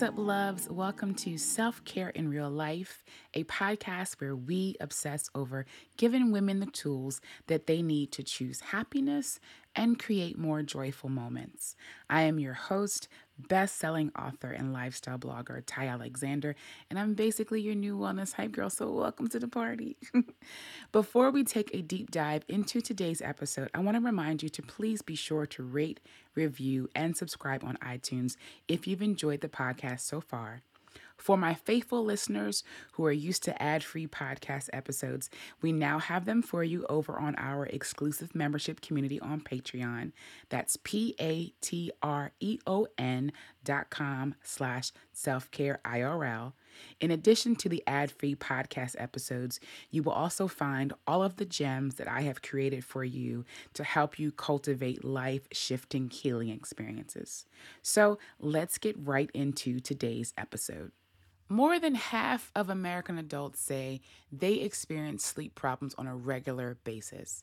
What's up, loves? Welcome to Self Care in Real Life, a podcast where we obsess over giving women the tools that they need to choose happiness and create more joyful moments. I am your host, best selling author and lifestyle blogger, Ty Alexander, and I'm basically your new wellness hype girl, so welcome to the party. Before we take a deep dive into today's episode, I want to remind you to please be sure to rate, review, and subscribe on iTunes if you've enjoyed the podcast so far. For my faithful listeners who are used to ad free podcast episodes, we now have them for you over on our exclusive membership community on Patreon. That's P A T R E O N dot com slash self care IRL. In addition to the ad free podcast episodes, you will also find all of the gems that I have created for you to help you cultivate life shifting healing experiences. So let's get right into today's episode. More than half of American adults say they experience sleep problems on a regular basis.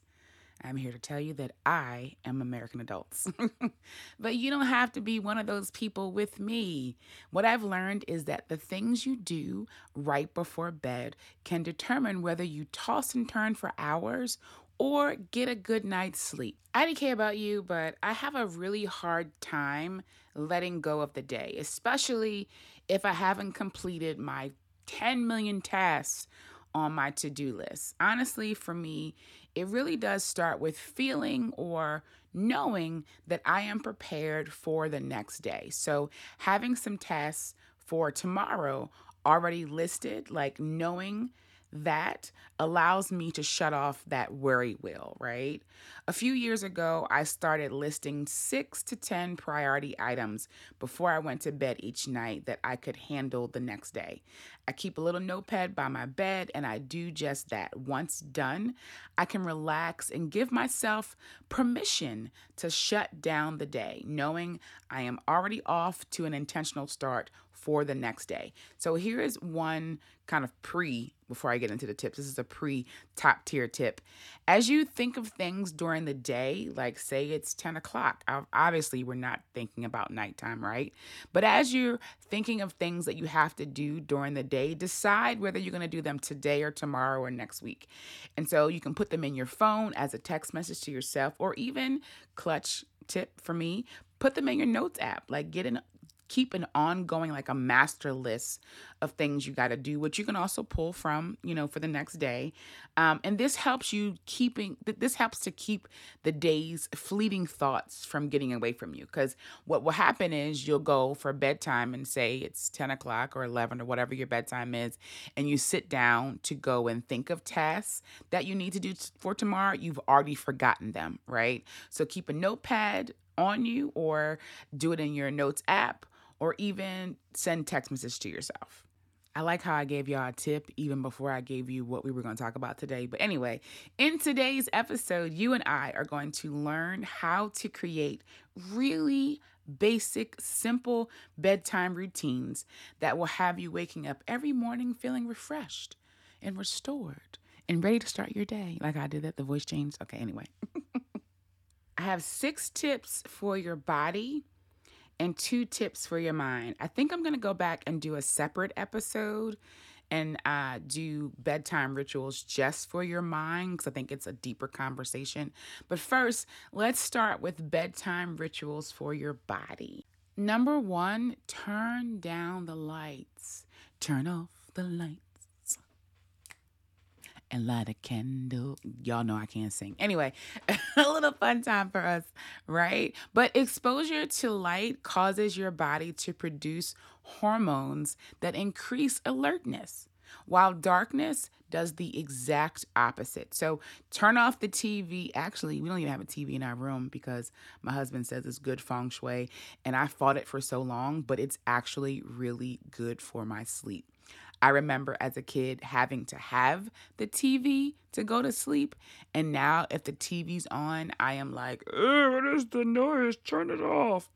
I'm here to tell you that I am American adults. but you don't have to be one of those people with me. What I've learned is that the things you do right before bed can determine whether you toss and turn for hours or get a good night's sleep. I don't care about you, but I have a really hard time letting go of the day, especially if I haven't completed my 10 million tasks on my to do list. Honestly, for me, it really does start with feeling or knowing that I am prepared for the next day. So, having some tasks for tomorrow already listed, like knowing that allows me to shut off that worry wheel, right? A few years ago, I started listing six to 10 priority items before I went to bed each night that I could handle the next day. I keep a little notepad by my bed and I do just that. Once done, I can relax and give myself permission to shut down the day, knowing I am already off to an intentional start for the next day. So here is one kind of pre before I get into the tips. This is a pre top tier tip. As you think of things during the day, like say it's 10 o'clock, obviously we're not thinking about nighttime, right? But as you're thinking of things that you have to do during the day, decide whether you're going to do them today or tomorrow or next week. And so you can put them in your phone as a text message to yourself or even clutch tip for me put them in your notes app like get an keep an ongoing like a master list of things you got to do which you can also pull from you know for the next day. Um, and this helps you keeping this helps to keep the day's fleeting thoughts from getting away from you because what will happen is you'll go for bedtime and say it's 10 o'clock or 11 or whatever your bedtime is and you sit down to go and think of tasks that you need to do for tomorrow. You've already forgotten them right? So keep a notepad on you or do it in your notes app or even send text message to yourself. I like how I gave y'all a tip even before I gave you what we were going to talk about today. But anyway, in today's episode, you and I are going to learn how to create really basic, simple bedtime routines that will have you waking up every morning feeling refreshed and restored and ready to start your day. Like I did that, the voice changed. Okay, anyway. I have six tips for your body and two tips for your mind. I think I'm going to go back and do a separate episode and uh, do bedtime rituals just for your mind because I think it's a deeper conversation. But first, let's start with bedtime rituals for your body. Number one, turn down the lights. Turn off the lights and light a candle. Y'all know I can't sing. Anyway, a little fun time for us, right? But exposure to light causes your body to produce hormones that increase alertness. while darkness does the exact opposite. So turn off the TV. Actually, we don't even have a TV in our room because my husband says it's good feng shui, and I fought it for so long, but it's actually really good for my sleep. I remember as a kid having to have the TV to go to sleep. And now, if the TV's on, I am like, what is the noise? Turn it off.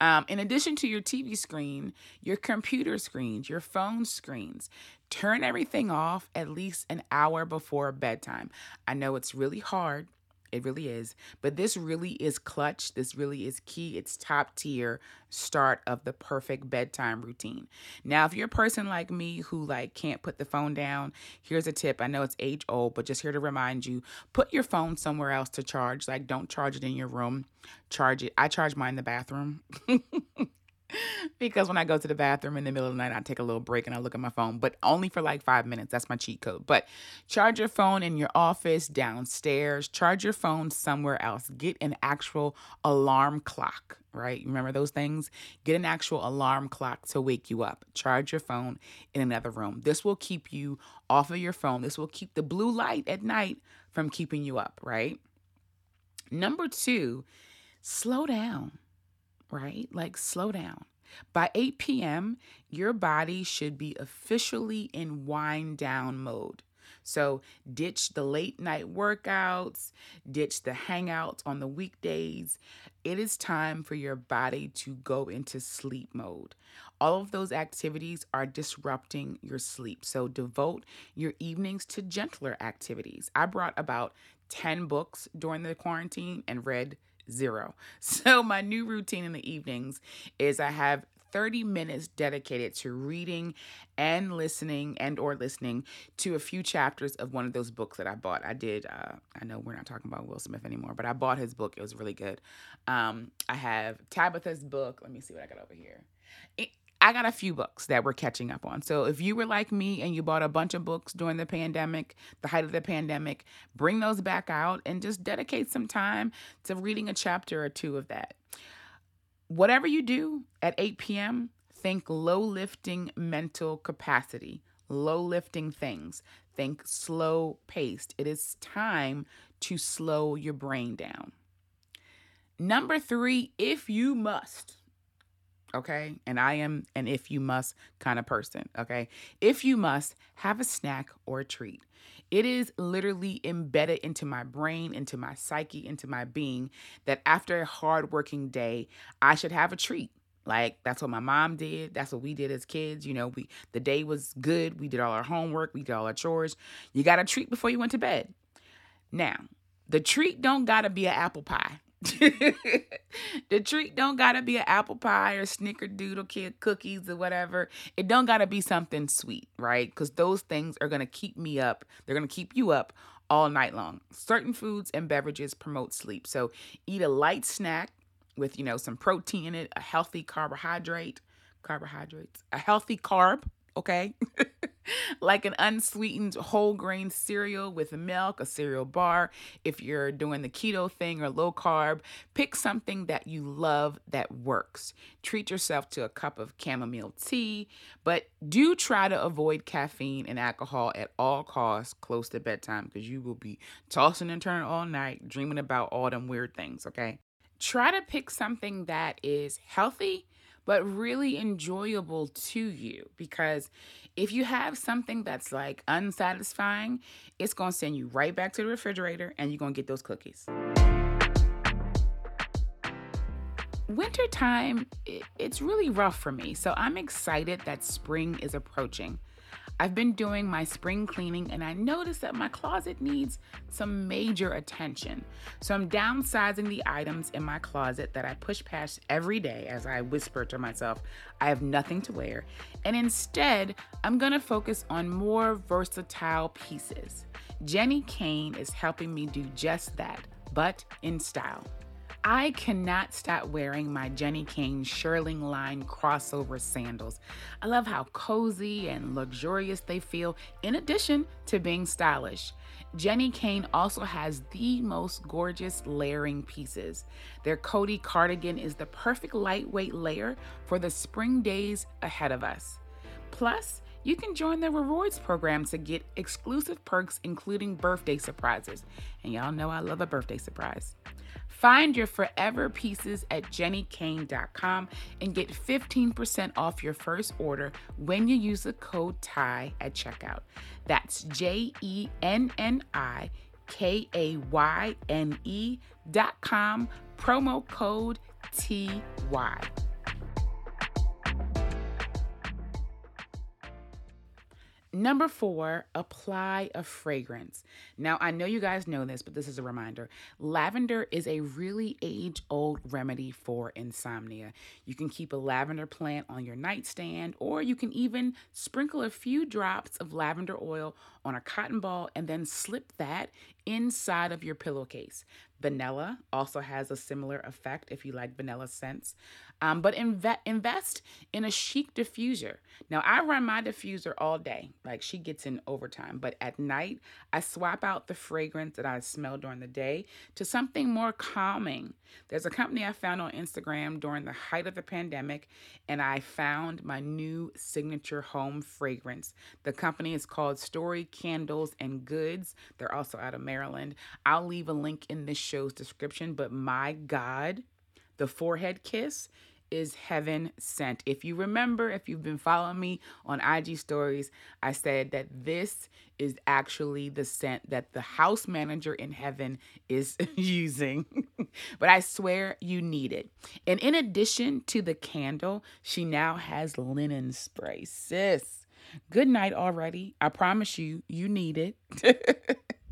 Um, in addition to your TV screen, your computer screens, your phone screens, turn everything off at least an hour before bedtime. I know it's really hard. It really is. But this really is clutch. This really is key. It's top tier start of the perfect bedtime routine. Now, if you're a person like me who like can't put the phone down, here's a tip. I know it's age old, but just here to remind you, put your phone somewhere else to charge. Like don't charge it in your room. Charge it. I charge mine in the bathroom. because when I go to the bathroom in the middle of the night, I take a little break and I look at my phone, but only for like five minutes. That's my cheat code. But charge your phone in your office, downstairs, charge your phone somewhere else. Get an actual alarm clock, right? Remember those things? Get an actual alarm clock to wake you up. Charge your phone in another room. This will keep you off of your phone. This will keep the blue light at night from keeping you up, right? Number two, slow down right? Like, slow down. By 8 p.m., your body should be officially in wind down mode. So, ditch the late night workouts, ditch the hangouts on the weekdays. It is time for your body to go into sleep mode. All of those activities are disrupting your sleep. So, devote your evenings to gentler activities. I brought about 10 books during the quarantine and read zero. So my new routine in the evenings is I have 30 minutes dedicated to reading and listening and or listening to a few chapters of one of those books that I bought. I did uh, I know we're not talking about Will Smith anymore, but I bought his book. It was really good. Um, I have Tabitha's book. Let me see what I got over here. I got a few books that we're catching up on. So if you were like me and you bought a bunch of books during the pandemic, the height of the pandemic, bring those back out and just dedicate some time to reading a chapter or two of that. Whatever you do at 8 p.m., think low lifting mental capacity, low lifting things. Think slow paced. It is time to slow your brain down. Number three, if you must okay? And I am an if you must kind of person, okay? If you must, have a snack or a treat. It is literally embedded into my brain, into my psyche, into my being that after a hard working day, I should have a treat. Like that's what my mom did. That's what we did as kids. You know, we the day was good. We did all our homework. We did all our chores. You got a treat before you went to bed. Now, the treat don't gotta be an apple pie. the treat don't gotta be an apple pie or snickerdoodle kid cookies or whatever. It don't gotta be something sweet, right? Because those things are gonna keep me up. They're gonna keep you up all night long. Certain foods and beverages promote sleep. So eat a light snack with, you know, some protein in it, a healthy carbohydrate, carbohydrates, a healthy carb, okay? like an unsweetened whole grain cereal with milk, a cereal bar. If you're doing the keto thing or low carb, pick something that you love that works. Treat yourself to a cup of chamomile tea, but do try to avoid caffeine and alcohol at all costs close to bedtime because you will be tossing and turning all night dreaming about all them weird things, okay? Try to pick something that is healthy but really enjoyable to you because if you have something that's like unsatisfying, it's going to send you right back to the refrigerator and you're going to get those cookies. Wintertime, it's really rough for me, so I'm excited that spring is approaching. I've been doing my spring cleaning and I noticed that my closet needs some major attention. So I'm downsizing the items in my closet that I push past every day as I whisper to myself, I have nothing to wear. And instead, I'm gonna focus on more versatile pieces. Jenni Kayne is helping me do just that, but in style. I cannot stop wearing my Jenni Kayne Shearling line crossover sandals. I love how cozy and luxurious they feel, in addition to being stylish. Jenni Kayne also has the most gorgeous layering pieces. Their Cody cardigan is the perfect lightweight layer for the spring days ahead of us. Plus, you can join the rewards program to get exclusive perks, including birthday surprises. And y'all know I love a birthday surprise. Find your forever pieces at jennikayne.com and get 15% off your first order when you use the code TIE at checkout. That's J E N N I K A Y N E dot com, promo code T Number four, apply a fragrance. Now, I know you guys know this, but this is a reminder. Lavender is a really age old remedy for insomnia. You can keep a lavender plant on your nightstand, or you can even sprinkle a few drops of lavender oil on a cotton ball and then slip that inside of your pillowcase. Vanilla also has a similar effect if you like vanilla scents. Um, but inve- invest in a chic diffuser. Now, I run my diffuser all day, like she gets in overtime. But at night, I swap out the fragrance that I smell during the day to something more calming. There's a company I found on Instagram during the height of the pandemic, and I found my new signature home fragrance. The company is called Story Candles and Goods. They're also out of Maryland. I'll leave a link in this show's description, but my God, the forehead kiss is heaven sent. If you remember, if you've been following me on IG stories, I said that this is actually the scent that the house manager in heaven is using. but I swear you need it. And in addition to the candle, she now has linen spray. Sis, good night already. I promise you, you need it.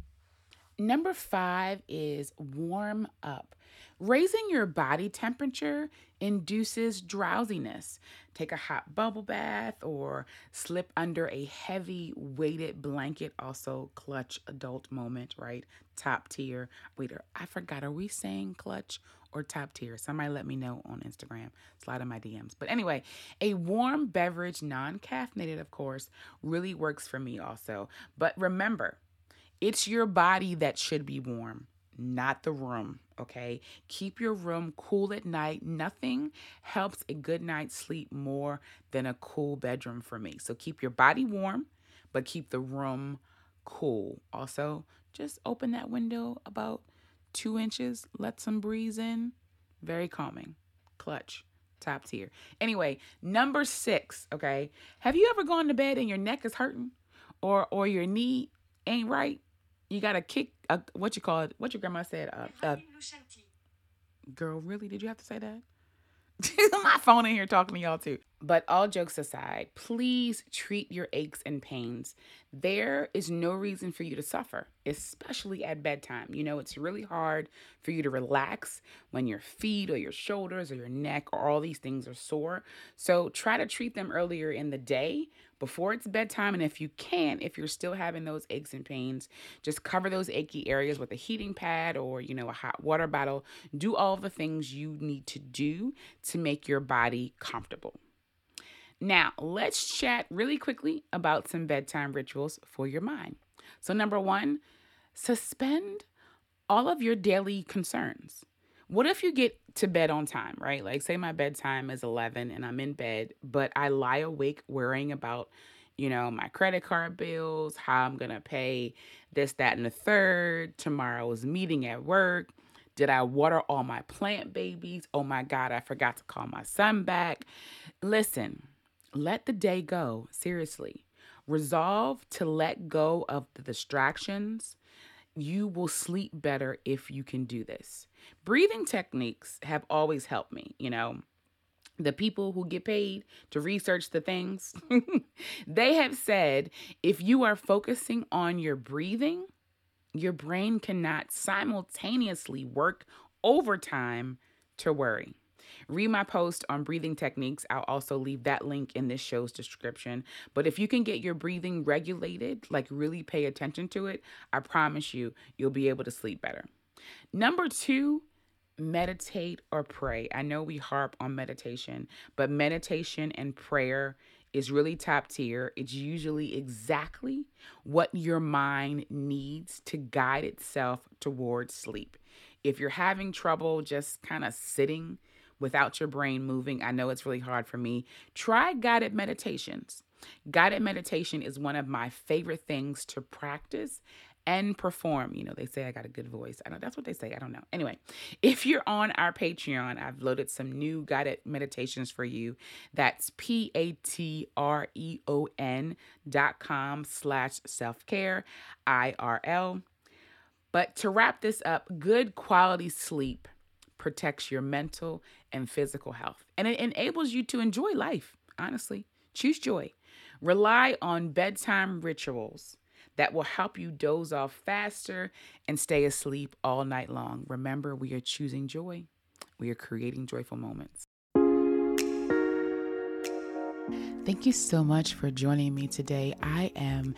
Number five is warm up. Raising your body temperature induces drowsiness. Take a hot bubble bath or slip under a heavy weighted blanket. Also, clutch adult moment, right? Top tier. Wait, I forgot. Are we saying clutch or top tier? Somebody let me know on Instagram. Slide in my DMs. But anyway, a warm beverage, non caffeinated, of course, really works for me also. But remember, it's your body that should be warm, not the room. Okay. Keep your room cool at night. Nothing helps a good night's sleep more than a cool bedroom for me. So keep your body warm, but keep the room cool. Also, just open that window about two inches, let some breeze in. Very calming. Clutch. Top tier. Anyway, number six, okay. Have you ever gone to bed and your neck is hurting? Or or your knee ain't right? You gotta kick a, what you call it? What your grandma said? Uh, uh, girl, really? Did you have to say that? My phone in here talking to y'all too. But all jokes aside, please treat your aches and pains. There is no reason for you to suffer, especially at bedtime. You know, it's really hard for you to relax when your feet or your shoulders or your neck or all these things are sore. So try to treat them earlier in the day before it's bedtime. And if you can, if you're still having those aches and pains, just cover those achy areas with a heating pad or, you know, a hot water bottle. Do all the things you need to do to make your body comfortable. Now, let's chat really quickly about some bedtime rituals for your mind. So, number one, suspend all of your daily concerns. What if you get to bed on time, right? Like, say my bedtime is 11 and I'm in bed, but I lie awake worrying about, you know, my credit card bills, how I'm going to pay this, that, and the third, tomorrow's meeting at work. Did I water all my plant babies? Oh my God, I forgot to call my son back. Listen, let the day go, seriously. Resolve to let go of the distractions. You will sleep better if you can do this. Breathing techniques have always helped me, you know the people who get paid to research the things, they have said if you are focusing on your breathing, your brain cannot simultaneously work overtime to worry. Read my post on breathing techniques. I'll also leave that link in this show's description. But if you can get your breathing regulated, like really pay attention to it, I promise you, you'll be able to sleep better. Number two, meditate or pray. I know we harp on meditation, but meditation and prayer is really top tier. It's usually exactly what your mind needs to guide itself towards sleep. If you're having trouble just kind of sitting without your brain moving. I know it's really hard for me. Try guided meditations. Guided meditation is one of my favorite things to practice and perform. You know, they say I got a good voice. I know that's what they say. I don't know. Anyway, if you're on our Patreon, I've loaded some new guided meditations for you. That's P-A-T-R-E-O-N dot com slash self-care I-R-L. But to wrap this up, good quality sleep protects your mental and physical health. And it enables you to enjoy life, honestly. Choose joy. Rely on bedtime rituals that will help you doze off faster and stay asleep all night long. Remember, we are choosing joy, we are creating joyful moments. Thank you so much for joining me today. I am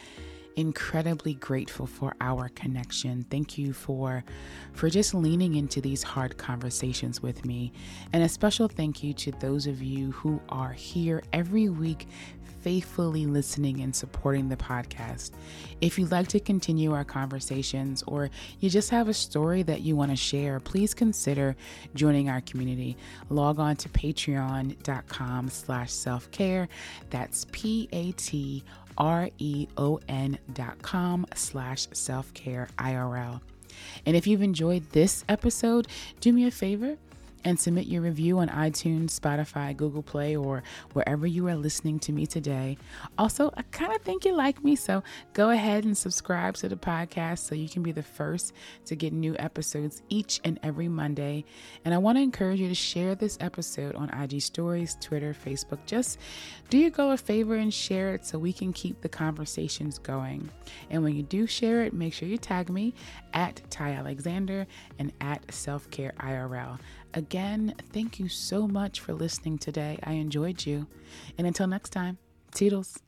incredibly grateful for our connection. Thank you for for just leaning into these hard conversations with me. And a special thank you to those of you who are here every week faithfully listening and supporting the podcast. If you'd like to continue our conversations or you just have a story that you want to share, please consider joining our community. Log on to patreon.com slash self-care. That's P-A-T R-E-O-N dot com slash self-care IRL. And if you've enjoyed this episode, do me a favor and submit your review on iTunes, Spotify, Google Play, or wherever you are listening to me today. Also, I kind of think you like me, so go ahead and subscribe to the podcast so you can be the first to get new episodes each and every Monday. And I want to encourage you to share this episode on IG Stories, Twitter, Facebook. Just do your girl a favor and share it so we can keep the conversations going. And when you do share it, make sure you tag me at Ty Alexander and at Self Care IRL. Again, thank you so much for listening today. I enjoyed you. And until next time, Toodles.